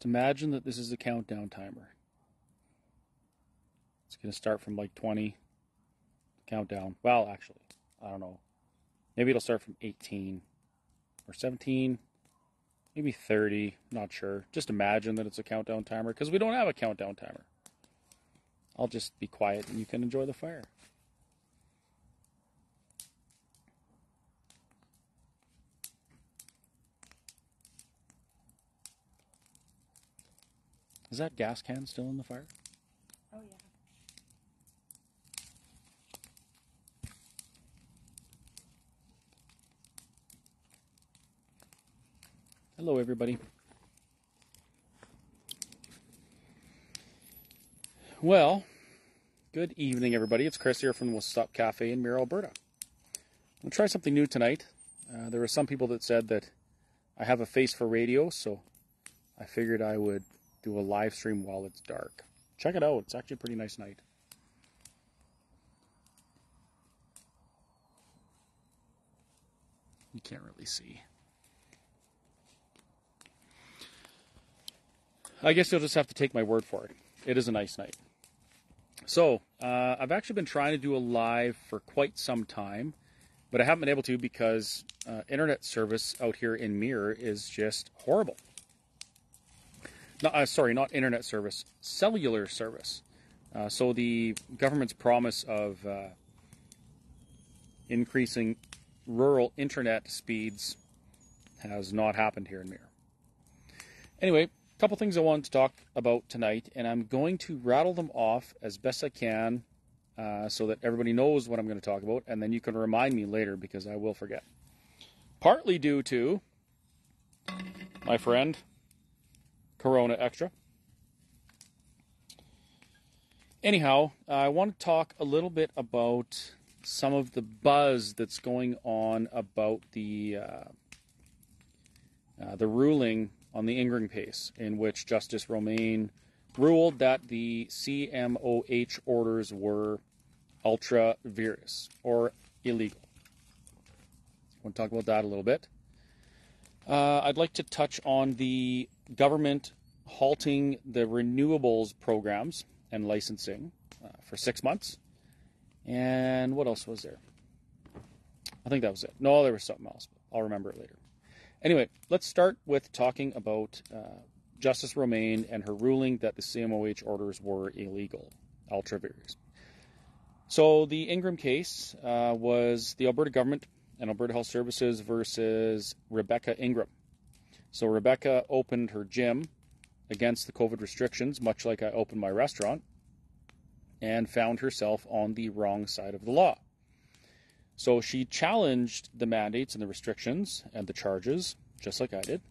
Just imagine that this is a countdown timer. It's going to start from like 20 countdown. Well, actually, I don't know. Maybe it'll start from 18 or 17, maybe 30, not sure. Just imagine that it's a countdown timer because we don't have a countdown timer. I'll just be quiet and you can enjoy the fire. Is that gas can still in the fire? Oh yeah. Hello, everybody. Well, good evening, everybody. It's Chris here from the Stop Cafe in Mirror, Alberta. I'm going to try something new tonight. Uh, there were some people that said that I have a face for radio, so I figured I would do a live stream while it's dark. Check it out. It's actually a pretty nice night. You can't really see. I guess you'll just have to take my word for it. It is a nice night. So, uh, I've actually been trying to do a live for quite some time, but I haven't been able to because uh, internet service out here in Mirror is just horrible. No, uh, sorry, not internet service, cellular service. Uh, so the government's promise of uh, increasing rural internet speeds has not happened here in Mir. Anyway, a couple things I wanted to talk about tonight, and I'm going to rattle them off as best I can uh, so that everybody knows what I'm going to talk about, and then you can remind me later because I will forget. Partly due to my friend Corona Extra. Anyhow, I want to talk a little bit about some of the buzz that's going on about the uh, uh, the ruling on the Ingram case, in which Justice Romaine ruled that the CMOH orders were ultra vires or illegal. I want to talk about that a little bit. Uh, I'd like to touch on the government halting the renewables programs and licensing uh, for six months. And what else was there? I think that was it. No, there was something else. I'll remember it later. Anyway, let's start with talking about uh, Justice Romaine and her ruling that the CMOH orders were illegal, ultra vires. So the Ingram case uh, was the Alberta government and Alberta Health Services versus Rebecca Ingram. So Rebecca opened her gym against the COVID restrictions, much like I opened my restaurant, and found herself on the wrong side of the law. So she challenged the mandates and the restrictions and the charges, just like I did.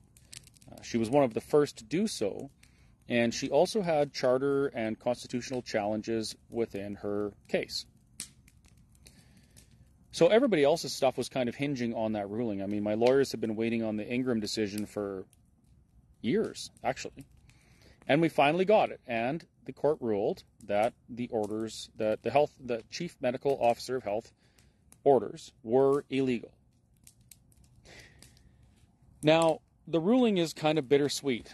Uh, she was one of the first to do so, and she also had charter and constitutional challenges within her case. So everybody else's stuff was kind of hinging on that ruling. I mean, my lawyers have been waiting on the Ingram decision for years, actually. And we finally got it. And the court ruled that the orders, that the health, the chief medical officer of health orders were illegal. Now, the ruling is kind of bittersweet.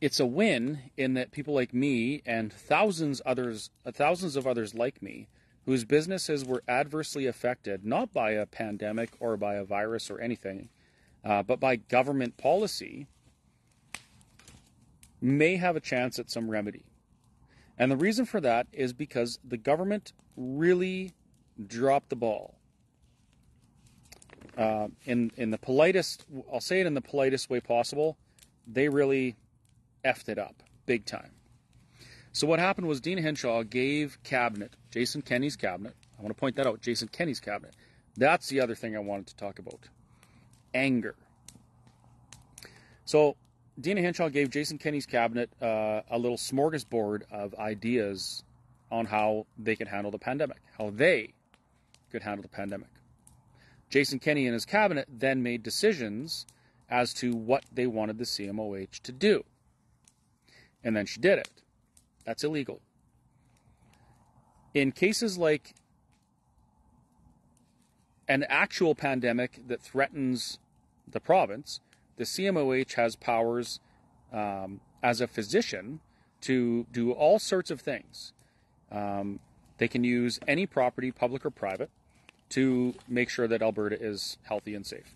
It's a win in that people like me and thousands others, thousands of others like me whose businesses were adversely affected not by a pandemic or by a virus or anything, uh, but by government policy, may have a chance at some remedy. And the reason for that is because the government really dropped the ball. Uh, in in the politest, I'll say it in the politest way possible. They really effed it up big time. So what happened was Deena Hinshaw gave cabinet, Jason Kenney's cabinet. I want to point that out, Jason Kenney's cabinet. That's the other thing I wanted to talk about. Anger. So Deena Hinshaw gave Jason Kenney's cabinet uh, a little smorgasbord of ideas on how they could handle the pandemic, how they could handle the pandemic. Jason Kenney and his cabinet then made decisions as to what they wanted the CMOH to do. And then she did it. That's illegal. In cases like an actual pandemic that threatens the province, the CMOH has powers um, as a physician to do all sorts of things. Um, they can use any property, public or private, to make sure that Alberta is healthy and safe.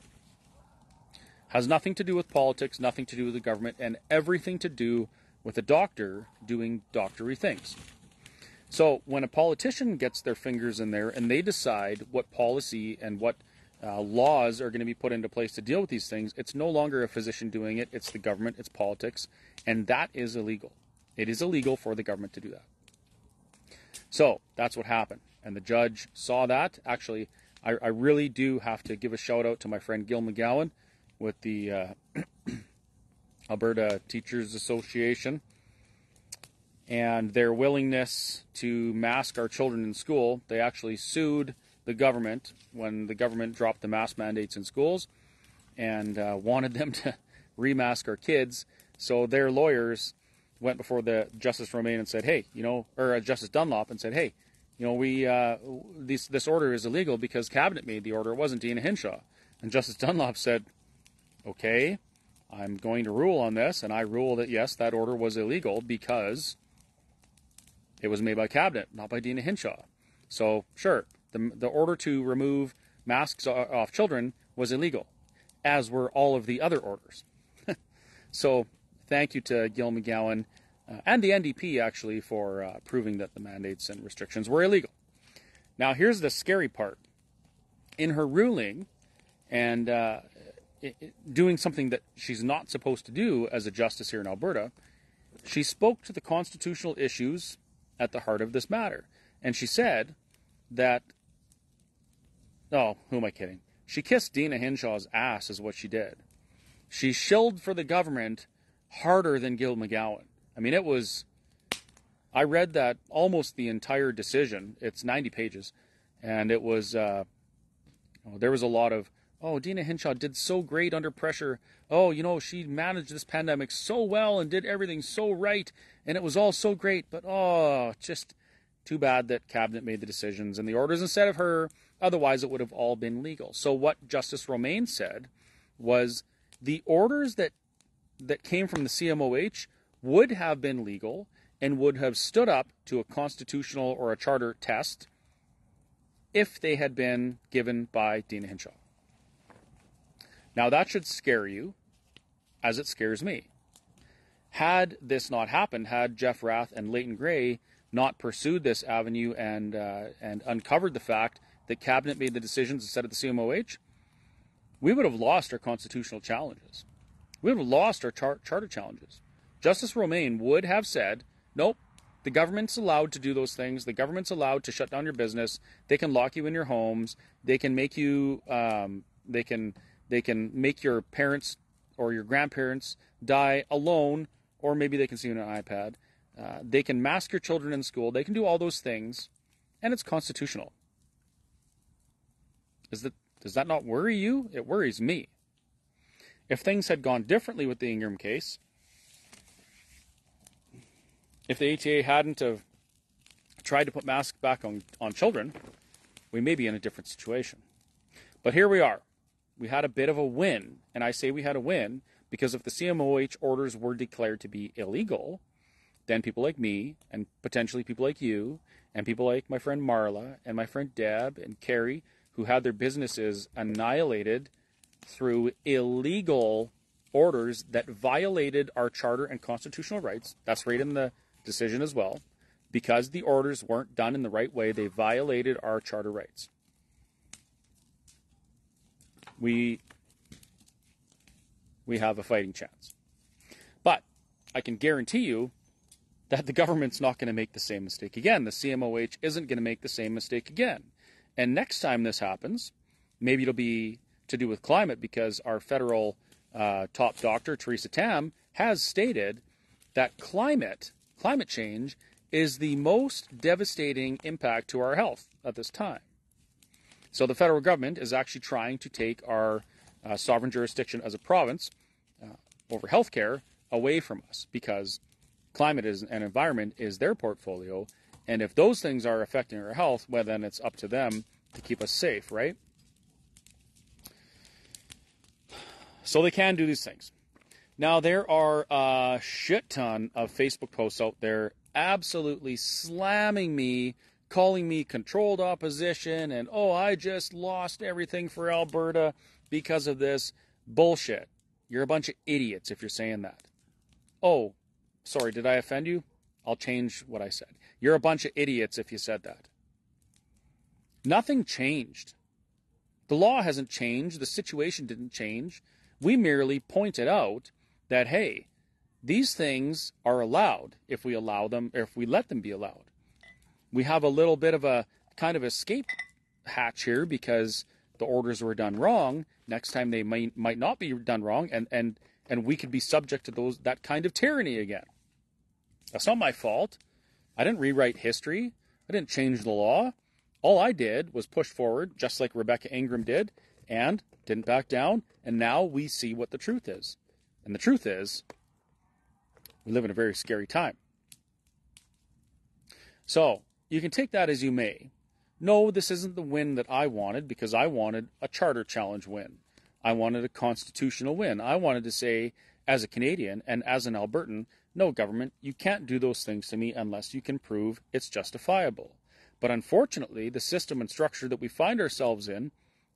Has nothing to do with politics, nothing to do with the government, and everything to do with a doctor doing doctory things. So when a politician gets their fingers in there and they decide what policy and what uh, laws are going to be put into place to deal with these things, it's no longer a physician doing it, it's the government, it's politics, and that is illegal. It is illegal for the government to do that. So that's what happened. And the judge saw that. Actually, I, I really do have to give a shout out to my friend Gil McGowan with the uh, Alberta Teachers Association and their willingness to mask our children in school. They actually sued the government when the government dropped the mask mandates in schools and uh, wanted them to remask our kids. So their lawyers went before the Justice Romaine and said, "Hey, you know," or uh, Justice Dunlop and said, "Hey, you know, we uh, this this order is illegal because cabinet made the order. It wasn't Deena Hinshaw." And Justice Dunlop said, "Okay, I'm going to rule on this, and I rule that yes, that order was illegal because it was made by cabinet, not by Deena Hinshaw. So sure, the the order to remove masks off children was illegal, as were all of the other orders. so thank you to Gil McGowan uh, and the NDP actually for uh, proving that the mandates and restrictions were illegal. Now, here's the scary part. In her ruling, and uh, doing something that she's not supposed to do as a justice here in Alberta, she spoke to the constitutional issues at the heart of this matter. And she said that, oh, who am I kidding? She kissed Deena Hinshaw's ass, is what she did. She shilled for the government harder than Gil McGowan. I mean, it was. I read that almost the entire decision. It's 90 pages, and it was. Uh, there was a lot of. Oh, Deena Hinshaw did so great under pressure. Oh, you know, she managed this pandemic so well and did everything so right, and it was all so great. But oh, just too bad that cabinet made the decisions and the orders instead of her. Otherwise, it would have all been legal. So what Justice Romaine said was the orders that that came from the CMOH would have been legal and would have stood up to a constitutional or a charter test if they had been given by Deena Hinshaw. Now, that should scare you, as it scares me. Had this not happened, had Jeff Rath and Leighton Grey not pursued this avenue and uh, and uncovered the fact that cabinet made the decisions instead of the CMOH, we would have lost our constitutional challenges we would have lost our char- charter challenges. Justice Romaine would have said, nope, the government's allowed to do those things. The government's allowed to shut down your business. They can lock you in your homes. They can make you, um, they can, they can make your parents or your grandparents die alone, or maybe they can see you on an iPad. Uh, they can mask your children in school. They can do all those things, and it's constitutional. Is that does that not worry you? It worries me. If things had gone differently with the Ingram case, if the ATA hadn't have tried to put masks back on, on children, we may be in a different situation. But here we are. We had a bit of a win, and I say we had a win because if the CMOH orders were declared to be illegal, then people like me and potentially people like you and people like my friend Marla and my friend Deb and Carrie who had their businesses annihilated through illegal orders that violated our charter and constitutional rights. That's right in the decision as well. Because the orders weren't done in the right way, they violated our charter rights. We we have a fighting chance. But I can guarantee you that the government's not going to make the same mistake again. The CMOH isn't going to make the same mistake again. And next time this happens, maybe it'll be to do with climate because our federal uh, top doctor, Theresa Tam, has stated that climate, climate change, is the most devastating impact to our health at this time. So the federal government is actually trying to take our uh, sovereign jurisdiction as a province uh, over healthcare away from us because climate is, and environment is their portfolio. And if those things are affecting our health, well, then it's up to them to keep us safe, right? So they can do these things. Now, there are a shit ton of Facebook posts out there absolutely slamming me, calling me controlled opposition, and oh, I just lost everything for Alberta because of this. Bullshit. You're a bunch of idiots if you're saying that. Oh, sorry, did I offend you? I'll change what I said. You're a bunch of idiots if you said that. Nothing changed. The law hasn't changed. The situation didn't change. We merely pointed out that, hey, these things are allowed if we allow them, or if we let them be allowed. We have a little bit of a kind of escape hatch here because the orders were done wrong. Next time they might might not be done wrong, and and and we could be subject to those that kind of tyranny again. That's not my fault. I didn't rewrite history. I didn't change the law. All I did was push forward, just like Rebecca Ingram did, and didn't back down. And now we see what the truth is. And the truth is, we live in a very scary time. So, you can take that as you may. No, this isn't the win that I wanted because I wanted a charter challenge win. I wanted a constitutional win. I wanted to say, as a Canadian and as an Albertan, no, government, you can't do those things to me unless you can prove it's justifiable. But unfortunately, the system and structure that we find ourselves in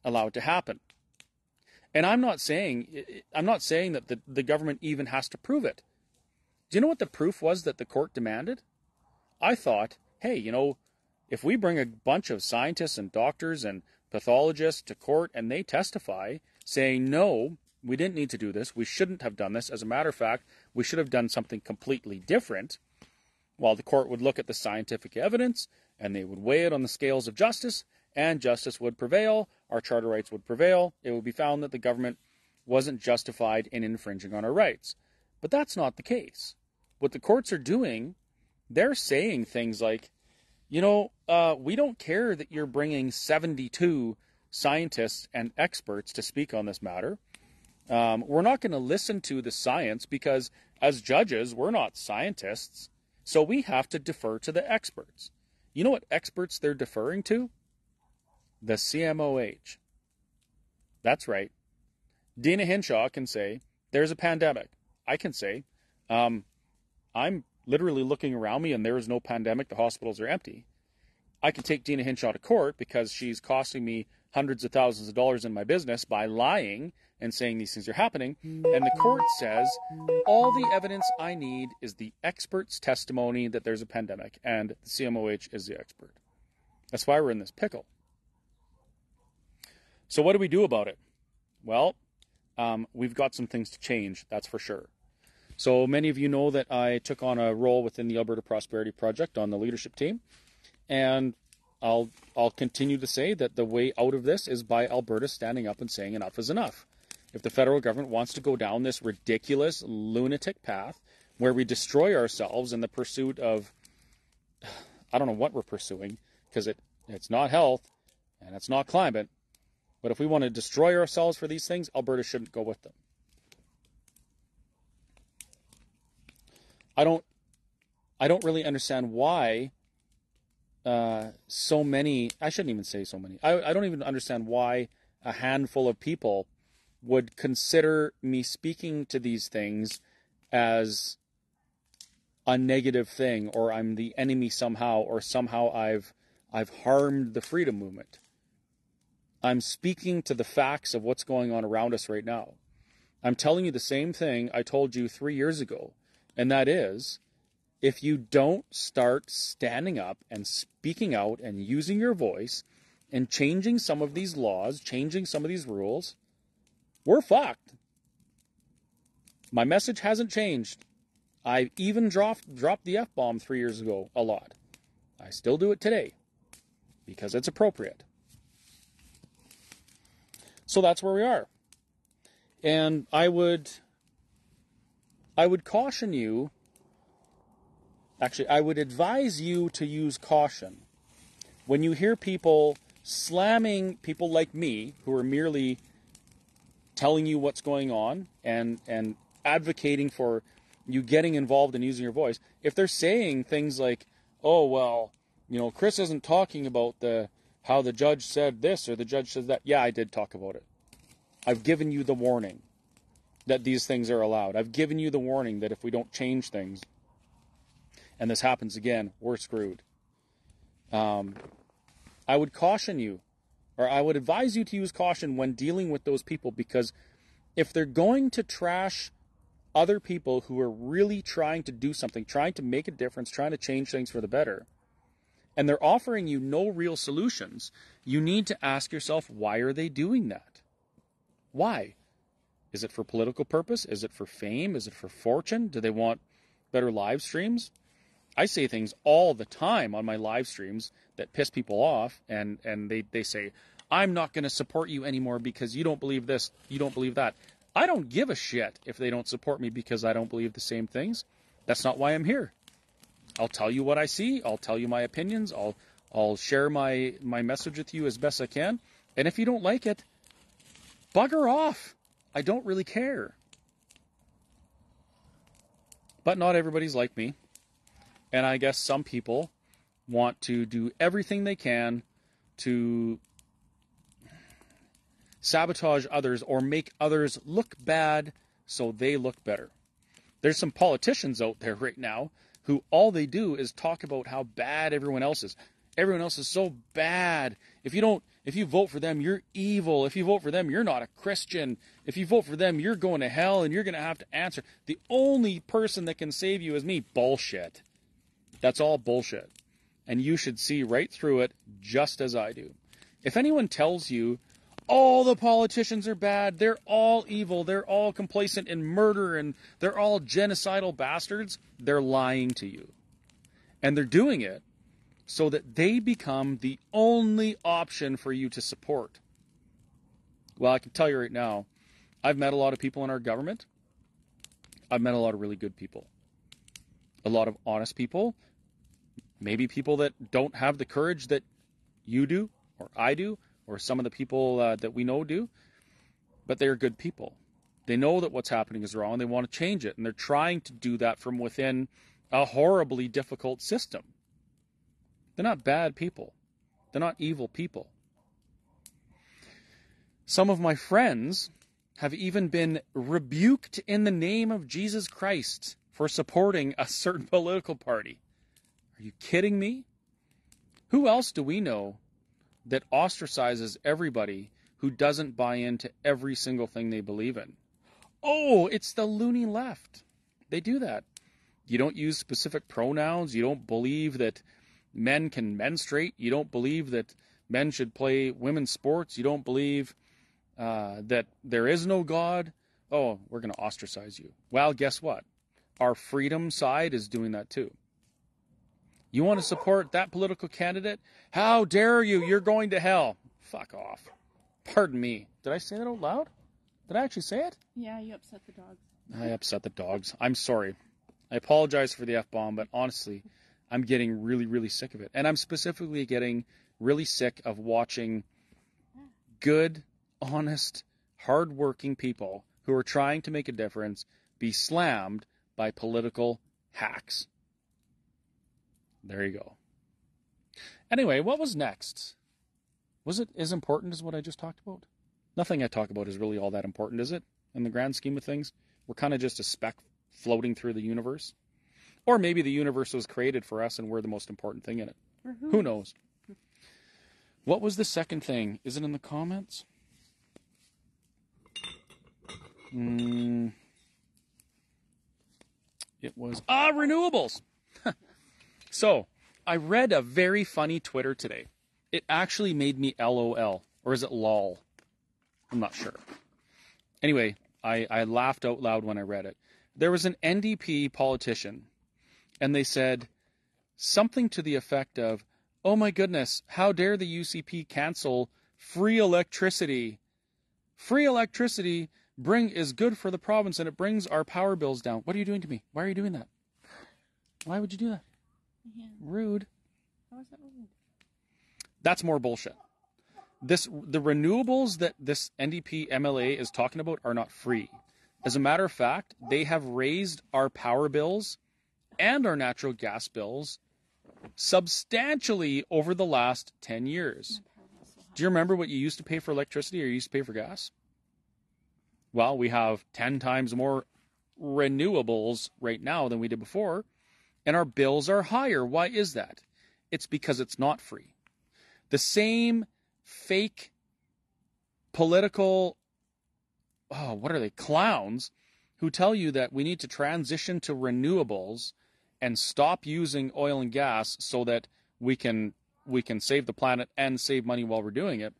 allow it to happen. And I'm not saying I'm not saying that the, the government even has to prove it. Do you know what the proof was that the court demanded? I thought, hey, you know, if we bring a bunch of scientists and doctors and pathologists to court and they testify saying, no, we didn't need to do this, we shouldn't have done this. As a matter of fact, we should have done something completely different. While the court would look at the scientific evidence and they would weigh it on the scales of justice, and justice would prevail, our charter rights would prevail, it would be found that the government wasn't justified in infringing on our rights. But that's not the case. What the courts are doing, they're saying things like, you know, uh, we don't care that you're bringing 72 scientists and experts to speak on this matter. Um, we're not going to listen to the science because, as judges, we're not scientists. So we have to defer to the experts. You know what experts they're deferring to? The CMOH. That's right. Deena Hinshaw can say, There's a pandemic. I can say, um, I'm literally looking around me and there is no pandemic. The hospitals are empty. I can take Deena Hinshaw to court because she's costing me hundreds of thousands of dollars in my business by lying and saying these things are happening. And the court says all the evidence I need is the expert's testimony that there's a pandemic, and the CMOH is the expert. That's why we're in this pickle. So, what do we do about it? Well, um, we've got some things to change, that's for sure. So, many of you know that I took on a role within the Alberta Prosperity Project on the leadership team. And I'll I'll continue to say that the way out of this is by Alberta standing up and saying enough is enough. If the federal government wants to go down this ridiculous lunatic path where we destroy ourselves in the pursuit of I don't know what we're pursuing because it it's not health and it's not climate, but if we want to destroy ourselves for these things, Alberta shouldn't go with them. I don't I don't really understand why uh, so many, I shouldn't even say so many, I, I don't even understand why a handful of people would consider me speaking to these things as a negative thing or I'm the enemy somehow or somehow I've I've harmed the freedom movement. I'm speaking to the facts of what's going on around us right now. I'm telling you the same thing I told you 3 years ago and that is if you don't start standing up and speaking out and using your voice and changing some of these laws, changing some of these rules, we're fucked. My message hasn't changed. I even dropped dropped the F bomb three years ago a lot. I still do it today because it's appropriate. So that's where we are. And I would I would caution you Actually, I would advise you to use caution. When you hear people slamming people like me, who are merely telling you what's going on and, and advocating for you getting involved and using your voice, if they're saying things like, oh, well, you know, Chris isn't talking about the how the judge said this or the judge said that. Yeah, I did talk about it. I've given you the warning. That these things are allowed. I've given you the warning that if we don't change things, and this happens again, we're screwed. Um, I would caution you, or I would advise you to use caution when dealing with those people because if they're going to trash other people who are really trying to do something, trying to make a difference, trying to change things for the better, and they're offering you no real solutions, you need to ask yourself, why are they doing that? Why? Is it for political purpose? Is it for fame? Is it for fortune? Do they want better live streams? I say things all the time on my live streams that piss people off, and, and they, they say, I'm not going to support you anymore because you don't believe this, you don't believe that. I don't give a shit if they don't support me because I don't believe the same things. That's not why I'm here. I'll tell you what I see. I'll tell you my opinions. I'll I'll share my my message with you as best I can. And if you don't like it, bugger off. I don't really care. But not everybody's like me. And I guess some people want to do everything they can to sabotage others or make others look bad so they look better. There's some politicians out there right now who all they do is talk about how bad everyone else is. Everyone else is so bad. If you don't if you vote for them, you're evil. If you vote for them, you're not a Christian. If you vote for them, you're going to hell and you're going to have to answer. The only person that can save you is me. Bullshit. That's all bullshit. And you should see right through it just as I do. If anyone tells you all the politicians are bad, they're all evil, they're all complacent in murder, and they're all genocidal bastards, they're lying to you. And they're doing it so that they become the only option for you to support. Well, I can tell you right now, I've met a lot of people in our government. I've met a lot of really good people, a lot of honest people, maybe people that don't have the courage that you do or I do or some of the people uh, that we know do, but they're good people. They know that what's happening is wrong. and They want to change it, and they're trying to do that from within a horribly difficult system. They're not bad people. They're not evil people. Some of my friends have even been rebuked in the name of Jesus Christ for supporting a certain political party. Are you kidding me? Who else do we know that ostracizes everybody who doesn't buy into every single thing they believe in. Oh, it's the loony left. They do that. You don't use specific pronouns. You don't believe that men can menstruate. You don't believe that men should play women's sports. You don't believe uh, that there is no God. Oh, we're going to ostracize you. Well, guess what? Our freedom side is doing that too. You want to support that political candidate? How dare you? You're going to hell. Fuck off. Pardon me. Did I say that out loud? Did I actually say it? Yeah, you upset the dogs. I upset the dogs. I'm sorry. I apologize for the F bomb, but honestly, I'm getting really, really sick of it. And I'm specifically getting really sick of watching good, honest, hardworking people who are trying to make a difference be slammed by political hacks. There you go. Anyway, what was next? Was it as important as what I just talked about? Nothing I talk about is really all that important, is it? In the grand scheme of things, we're kind of just a speck floating through the universe. Or maybe the universe was created for us and we're the most important thing in it. Who? who knows? What was the second thing? Is it in the comments? Mm, it was ah renewables. So, I read a very funny Twitter today. It actually made me LOL. Or is it LOL? I'm not sure. Anyway, I, I laughed out loud when I read it. There was an NDP politician, and they said something to the effect of, Oh my goodness, how dare the UCP cancel free electricity? Free electricity bring is good for the province and it brings our power bills down. What are you doing to me? Why are you doing that? Why would you do that? Yeah. Rude. How is that rude? That's more bullshit. This the renewables that this NDP MLA is talking about are not free. As a matter of fact, they have raised our power bills and our natural gas bills substantially over the last 10 years. Do you remember what you used to pay for electricity or you used to pay for gas? Well, we have 10 times more renewables right now than we did before, and our bills are higher. Why is that? It's because it's not free. The same fake political, oh, what are they, clowns who tell you that we need to transition to renewables and stop using oil and gas so that we can we can save the planet and save money while we're doing it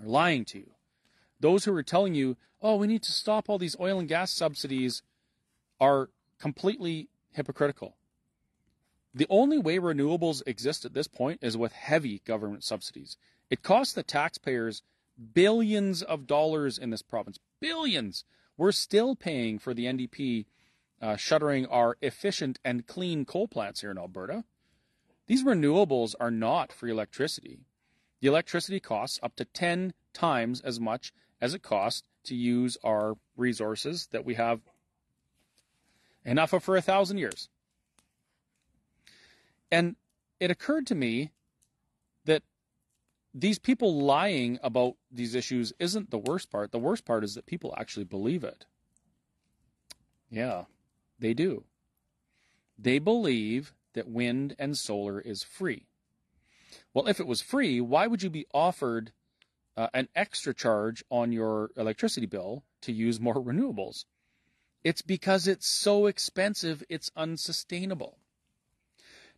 are lying to you. Those who are telling you, "Oh, we need to stop all these oil and gas subsidies," are completely hypocritical. The only way renewables exist at this point is with heavy government subsidies. It costs the taxpayers billions of dollars in this province. Billions. We're still paying for the NDP uh, shuttering our efficient and clean coal plants here in Alberta. These renewables are not free electricity. The electricity costs up to 10 times as much as it costs to use our resources that we have enough of for a thousand years. And it occurred to me that these people lying about these issues isn't the worst part. The worst part is that people actually believe it. Yeah, they do. They believe that wind and solar is free. Well, if it was free, why would you be offered uh, an extra charge on your electricity bill to use more renewables? It's because it's so expensive, it's unsustainable.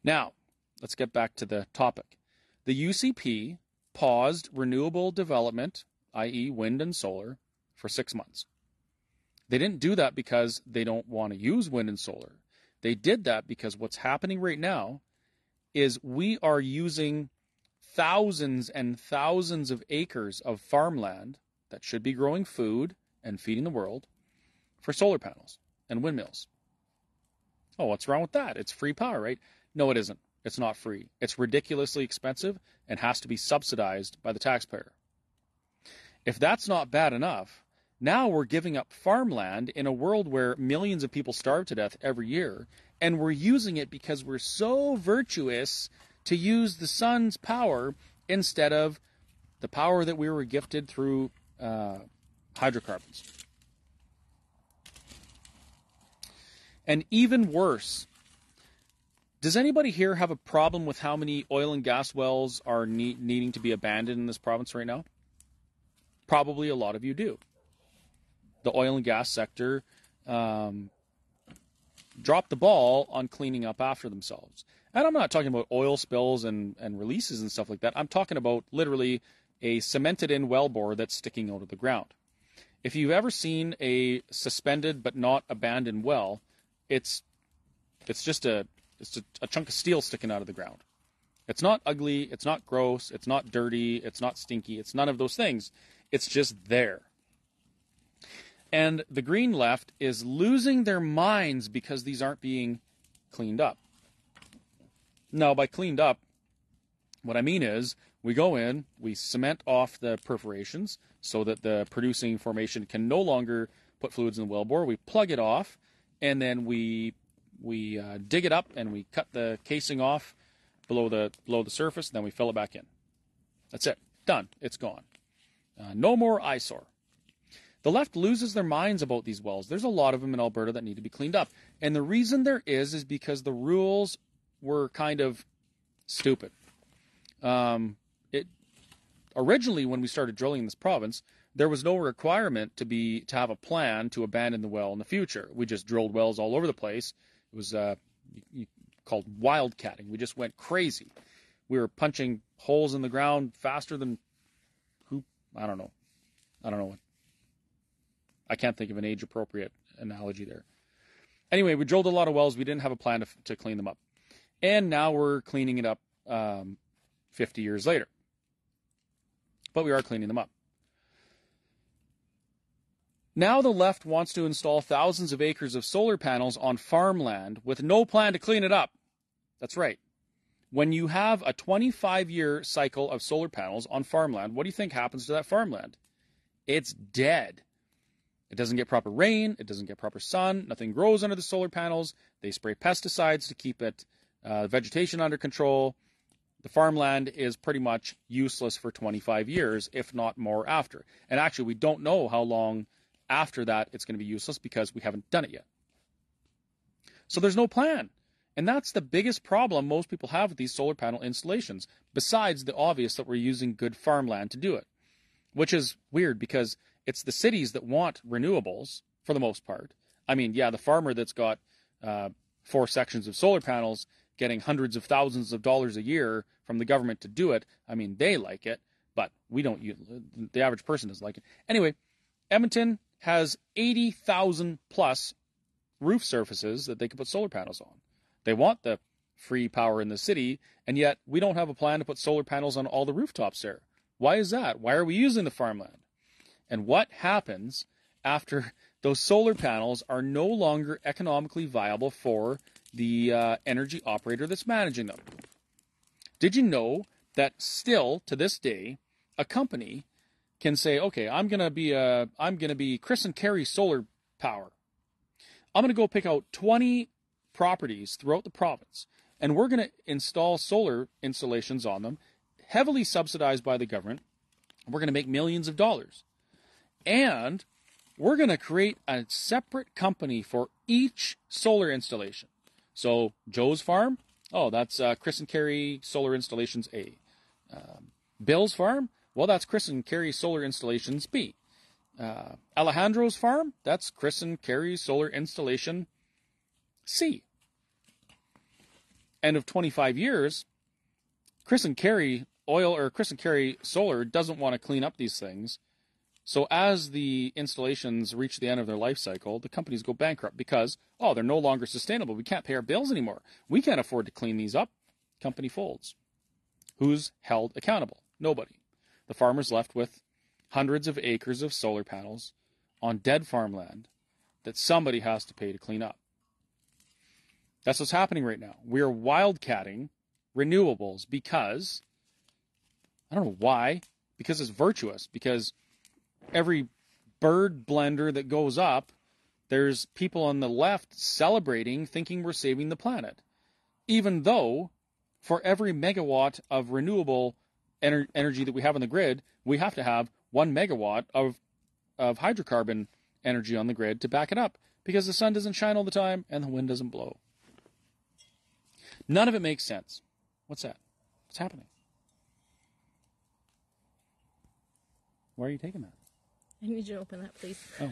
Now, let's get back to the topic. The UCP paused renewable development, i.e., wind and solar, for six months. They didn't do that because they don't want to use wind and solar. They did that because what's happening right now is we are using thousands and thousands of acres of farmland that should be growing food and feeding the world for solar panels and windmills. Oh, what's wrong with that? It's free power, right? No, it isn't. It's not free. It's ridiculously expensive and has to be subsidized by the taxpayer. If that's not bad enough, now we're giving up farmland in a world where millions of people starve to death every year, and we're using it because we're so virtuous to use the sun's power instead of the power that we were gifted through uh, hydrocarbons. And even worse, does anybody here have a problem with how many oil and gas wells are ne- needing to be abandoned in this province right now? Probably a lot of you do. The oil and gas sector um, dropped the ball on cleaning up after themselves. And I'm not talking about oil spills and, and releases and stuff like that. I'm talking about literally a cemented in well bore that's sticking out of the ground. If you've ever seen a suspended but not abandoned well, it's it's just a it's a, a chunk of steel sticking out of the ground. It's not ugly. It's not gross. It's not dirty. It's not stinky. It's none of those things. It's just there. And the green left is losing their minds because these aren't being cleaned up. Now, by cleaned up, what I mean is we go in, we cement off the perforations so that the producing formation can no longer put fluids in the wellbore. We plug it off, and then we we uh, dig it up and we cut the casing off below the below the surface, and then we fill it back in. That's it. Done. It's gone. Uh, no more eyesore. The left loses their minds about these wells. There's a lot of them in Alberta that need to be cleaned up. And the reason there is is because the rules were kind of stupid. Um, it originally when we started drilling in this province, there was no requirement to be to have a plan to abandon the well in the future. We just drilled wells all over the place it was uh, called wildcatting. We just went crazy. We were punching holes in the ground faster than who? I don't know. I don't know. I can't think of an age appropriate analogy there. Anyway, we drilled a lot of wells. We didn't have a plan to, to clean them up. And now we're cleaning it up um, 50 years later. But we are cleaning them up. Now the left wants to install thousands of acres of solar panels on farmland with no plan to clean it up. That's right. When you have a 25 year cycle of solar panels on farmland, what do you think happens to that farmland? It's dead. It doesn't get proper rain, it doesn't get proper sun, nothing grows under the solar panels. They spray pesticides to keep it uh, vegetation under control. The farmland is pretty much useless for 25 years, if not more after. And actually, we don't know how long after that, it's going to be useless because we haven't done it yet. So there's no plan. And that's the biggest problem most people have with these solar panel installations, besides the obvious that we're using good farmland to do it, which is weird because it's the cities that want renewables for the most part. I mean, yeah, the farmer that's got uh, four sections of solar panels getting hundreds of thousands of dollars a year from the government to do it, I mean, they like it, but we don't, the average person doesn't like it. Anyway, Edmonton has 80,000 plus roof surfaces that they can put solar panels on. They want the free power in the city, and yet we don't have a plan to put solar panels on all the rooftops there. Why is that? Why are we using the farmland? And what happens after those solar panels are no longer economically viable for the uh, energy operator that's managing them? Did you know that still to this day, a company can say, "Okay, I'm gonna be a, I'm gonna be Chris and Carey Solar Power. I'm gonna go pick out 20 properties throughout the province, and we're going to install solar installations on them, heavily subsidized by the government. We're going to make millions of dollars. And we're going to create a separate company for each solar installation. So, Joe's farm, oh, that's uh, Chris and Carey Solar Installations A. Um, Bill's farm, well, that's Chris and Carey Solar Installations B. Uh, Alejandro's farm, that's Chris and Carey Solar Installation C. End of 25 years, Chris and Carey Oil or Chris and Carey Solar doesn't want to clean up these things. So as the installations reach the end of their life cycle, the companies go bankrupt because, oh, they're no longer sustainable. We can't pay our bills anymore. We can't afford to clean these up. Company folds. Who's held accountable? Nobody. The farmer's left with hundreds of acres of solar panels on dead farmland that somebody has to pay to clean up. That's what's happening right now. We're wildcatting renewables because I don't know why, because it's virtuous, because every bird blender that goes up, there's people on the left celebrating, thinking we're saving the planet. Even though for every megawatt of renewable ener- energy that we have on the grid, we have to have one megawatt of, of hydrocarbon energy on the grid to back it up because the sun doesn't shine all the time and the wind doesn't blow. None of it makes sense. What's that? What's happening? Why are you taking that? I need you to open that, please. Oh.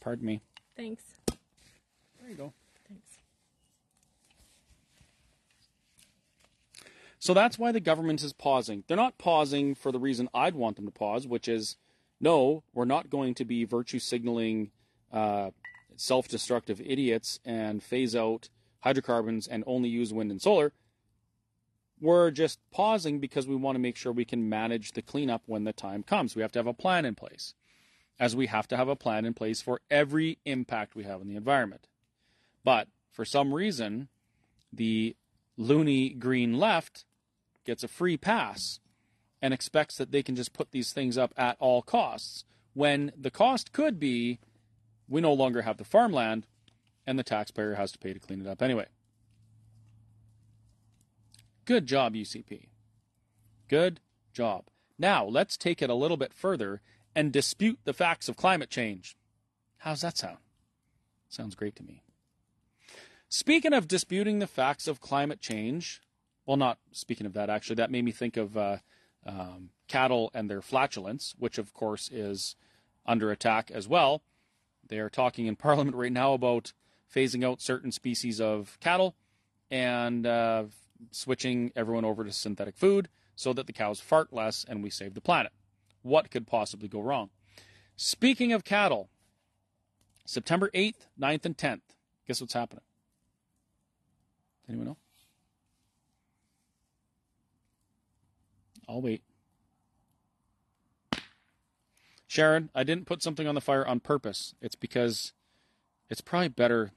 Pardon me. Thanks. There you go. Thanks. So that's why the government is pausing. They're not pausing for the reason I'd want them to pause, which is no, we're not going to be virtue signaling uh, self destructive idiots and phase out hydrocarbons and only use wind and solar. We're just pausing because we want to make sure we can manage the cleanup when the time comes. We have to have a plan in place, as we have to have a plan in place for every impact we have on the environment. But for some reason, the loony green left gets a free pass and expects that they can just put these things up at all costs when the cost could be we no longer have the farmland and the taxpayer has to pay to clean it up anyway. Good job, UCP. Good job. Now, let's take it a little bit further and dispute the facts of climate change. How's that sound? Sounds great to me. Speaking of disputing the facts of climate change, well, not speaking of that, actually, that made me think of uh, um, cattle and their flatulence, which, of course, is under attack as well. They are talking in Parliament right now about phasing out certain species of cattle and uh, switching everyone over to synthetic food so that the cows fart less and we save the planet. What could possibly go wrong? Speaking of cattle, September 8th, 9th, and 10th, guess what's happening? Anyone know? I'll wait. Sharon, I didn't put something on the fire on purpose. It's because it's probably better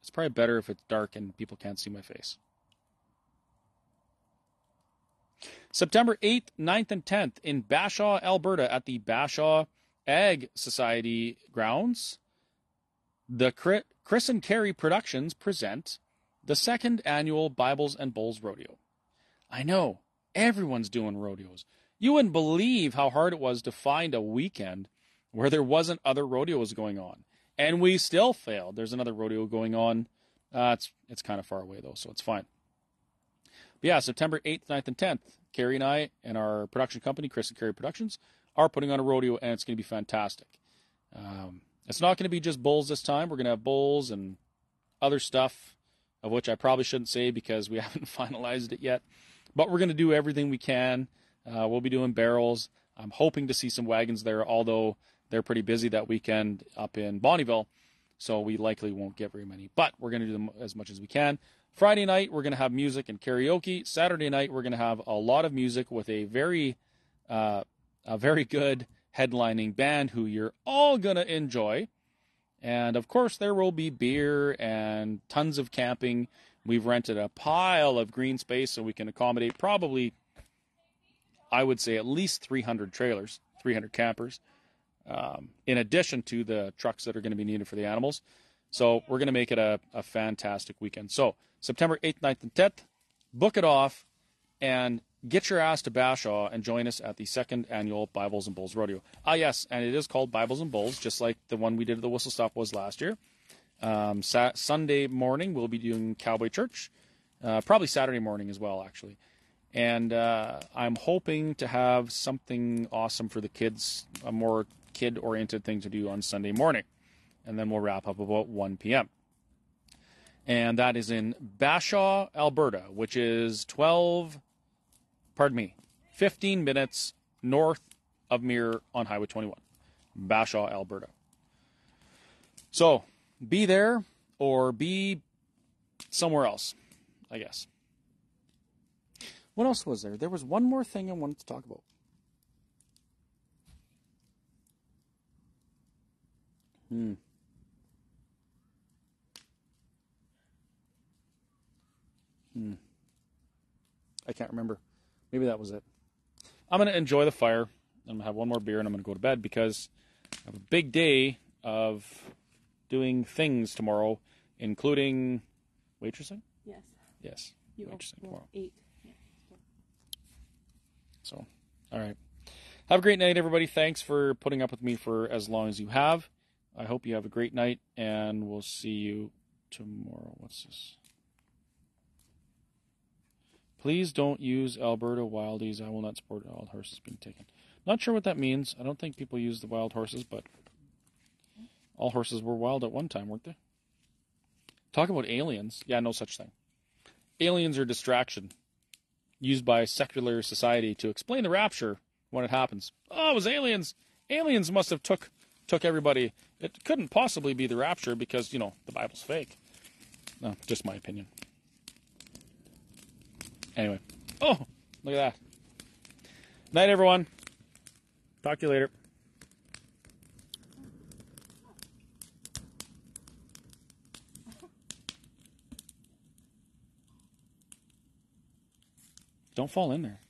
it's probably better if it's dark and people can't see my face. September 8th, 9th, and 10th in Bashaw, Alberta at the Bashaw Ag Society grounds, the Chris and Carey Productions present the second annual Bibles and Bulls Rodeo. I know, everyone's doing rodeos. You wouldn't believe how hard it was to find a weekend where there wasn't other rodeos going on, and we still failed. There's another rodeo going on. Uh, it's it's kind of far away though, so it's fine. Yeah, September 8th, 9th, and 10th, Carrie and I and our production company, Chris and Carrie Productions, are putting on a rodeo, and it's going to be fantastic. Um, it's not going to be just bulls this time. We're going to have bulls and other stuff, of which I probably shouldn't say because we haven't finalized it yet. But we're going to do everything we can. Uh, we'll be doing barrels. I'm hoping to see some wagons there, although they're pretty busy that weekend up in Bonnyville. So we likely won't get very many. But we're going to do them as much as we can. Friday night, we're going to have music and karaoke. Saturday night, we're going to have a lot of music with a very, uh, a very good headlining band who you're all going to enjoy. And of course, there will be beer and tons of camping. We've rented a pile of green space so we can accommodate probably, I would say, at least 300 trailers, 300 campers, um, in addition to the trucks that are going to be needed for the animals. So we're going to make it a, a fantastic weekend. So September 8th, 9th, and 10th, book it off and get your ass to Bashaw and join us at the second annual Bibles and Bulls Rodeo. Ah, yes, and it is called Bibles and Bulls, just like the one we did at the Whistle Stop was last year. Um, sa- Sunday morning, we'll be doing Cowboy Church, uh, probably Saturday morning as well, actually. And uh, I'm hoping to have something awesome for the kids, a more kid oriented thing to do on Sunday morning. And then we'll wrap up about 1 p.m. And that is in Bashaw, Alberta, which is 12 pardon me, 15 minutes north of Mirror on Highway 21, Bashaw, Alberta. So be there or be somewhere else, I guess. What else was there? There was one more thing I wanted to talk about. Hmm. Hmm. I can't remember. Maybe that was it. I'm going to enjoy the fire. I'm going to have one more beer and I'm going to go to bed because I have a big day of doing things tomorrow, including waitressing. Yes. Yes, You waitressing tomorrow. eight. Yeah. So, all right. Have a great night, everybody. Thanks for putting up with me for as long as you have. I hope you have a great night, and we'll see you tomorrow. What's this? Please don't use Alberta wildies. I will not support wild horses being taken. Not sure what that means. I don't think people use the wild horses, but all horses were wild at one time, weren't they? Talk about aliens. Yeah, no such thing. Aliens are distraction used by secular society to explain the rapture when it happens. Oh, it was aliens. Aliens must have took took everybody. It couldn't possibly be the rapture because, you know, the Bible's fake. No, just my opinion. Anyway. Oh, look at that. Night, everyone. Talk to you later. Don't fall in there.